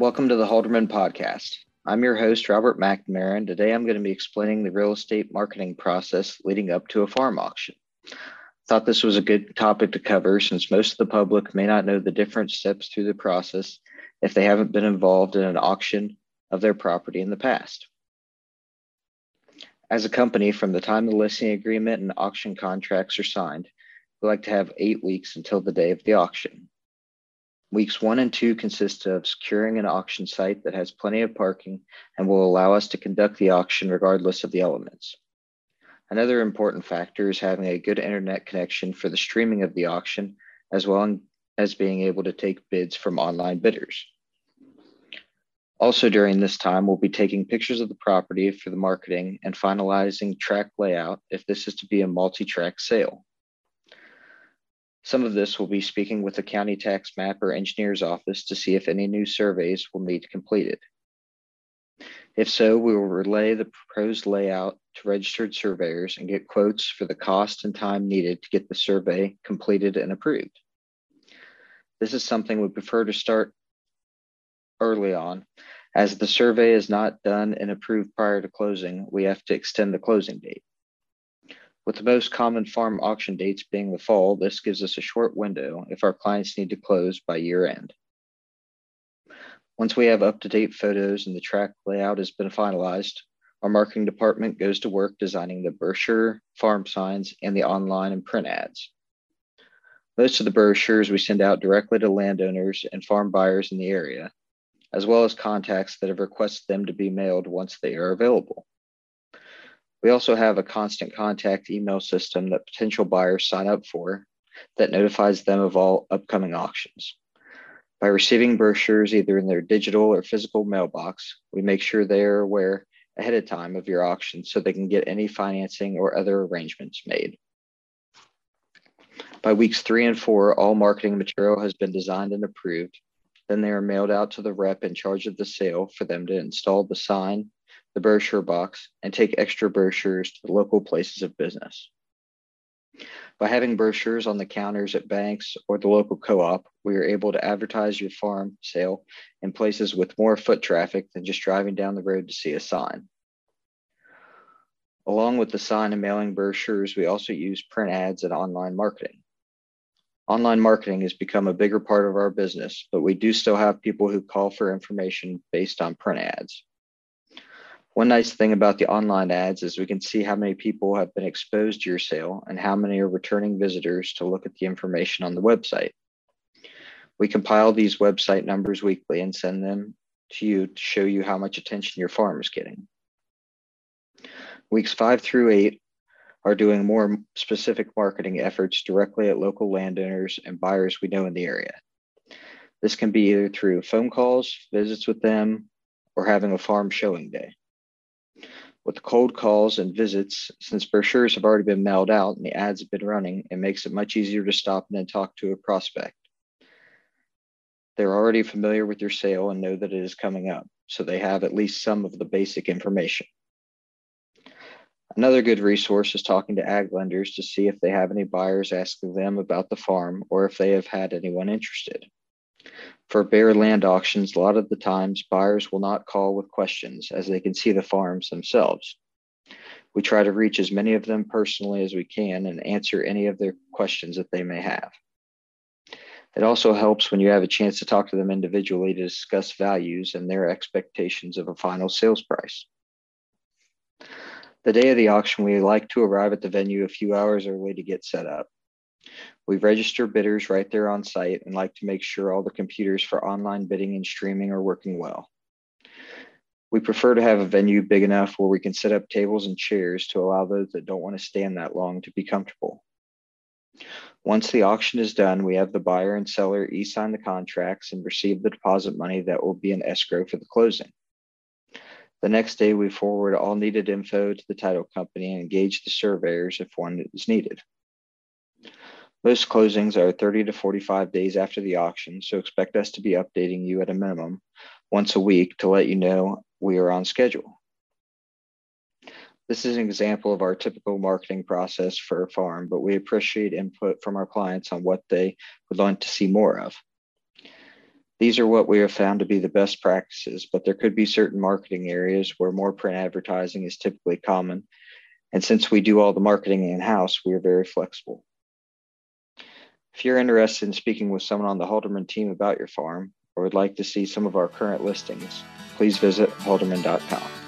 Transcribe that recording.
Welcome to the Halderman Podcast. I'm your host, Robert McNamara, and today I'm going to be explaining the real estate marketing process leading up to a farm auction. Thought this was a good topic to cover since most of the public may not know the different steps through the process if they haven't been involved in an auction of their property in the past. As a company, from the time the listing agreement and auction contracts are signed, we like to have eight weeks until the day of the auction. Weeks one and two consist of securing an auction site that has plenty of parking and will allow us to conduct the auction regardless of the elements. Another important factor is having a good internet connection for the streaming of the auction, as well as being able to take bids from online bidders. Also, during this time, we'll be taking pictures of the property for the marketing and finalizing tract layout if this is to be a multi tract sale. Some of this will be speaking with the county tax map or engineer's office to see if any new surveys will need completed. If so, we will relay the proposed layout to registered surveyors and get quotes for the cost and time needed to get the survey completed and approved. This is something we prefer to start early on. As the survey is not done and approved prior to closing, we have to extend the closing date. With the most common farm auction dates being the fall, this gives us a short window if our clients need to close by year end. Once we have up to date photos and the tract layout has been finalized, our marketing department goes to work designing the brochure, farm signs, and the online and print ads. Most of the brochures we send out directly to landowners and farm buyers in the area, as well as contacts that have requested them to be mailed once they are available. We also have a constant contact email system that potential buyers sign up for that notifies them of all upcoming auctions. By receiving brochures either in their digital or physical mailbox, we make sure they are aware ahead of time of your auction so they can get any financing or other arrangements made. By weeks three and four, all marketing material has been designed and approved. Then they are mailed out to the rep in charge of the sale for them to install the sign, the brochure box, and take extra brochures to the local places of business. By having brochures on the counters at banks or the local co op, we are able to advertise your farm sale in places with more foot traffic than just driving down the road to see a sign. Along with the sign and mailing brochures, we also use print ads and online marketing. Online marketing has become a bigger part of our business, but we do still have people who call for information based on print ads. One nice thing about the online ads is we can see how many people have been exposed to your sale and how many are returning visitors to look at the information on the website. We compile these website numbers weekly and send them to you to show you how much attention your farm is getting. Weeks five through eight are doing more specific marketing efforts directly at local landowners and buyers we know in the area. This can be either through phone calls, visits with them, or having a farm showing day. With cold calls and visits, since brochures have already been mailed out and the ads have been running, it makes it much easier to stop and then talk to a prospect. They're already familiar with your sale and know that it is coming up, so they have at least some of the basic information. Another good resource is talking to ag lenders to see if they have any buyers asking them about the farm or if they have had anyone interested. For bare land auctions, a lot of the times buyers will not call with questions as they can see the farms themselves. We try to reach as many of them personally as we can and answer any of their questions that they may have. It also helps when you have a chance to talk to them individually to discuss values and their expectations of a final sales price. The day of the auction, we like to arrive at the venue a few hours early to get set up. We register bidders right there on site and like to make sure all the computers for online bidding and streaming are working well. We prefer to have a venue big enough where we can set up tables and chairs to allow those that don't want to stand that long to be comfortable. Once the auction is done, we have the buyer and seller e sign the contracts and receive the deposit money that will be in escrow for the closing. The next day, we forward all needed info to the title company and engage the surveyors if one is needed. Most closings are 30 to 45 days after the auction, so expect us to be updating you at a minimum once a week to let you know we are on schedule. This is an example of our typical marketing process for a farm, but we appreciate input from our clients on what they would like to see more of. These are what we have found to be the best practices, but there could be certain marketing areas where more print advertising is typically common. And since we do all the marketing in house, we are very flexible. If you're interested in speaking with someone on the Halderman team about your farm or would like to see some of our current listings, please visit halderman.com.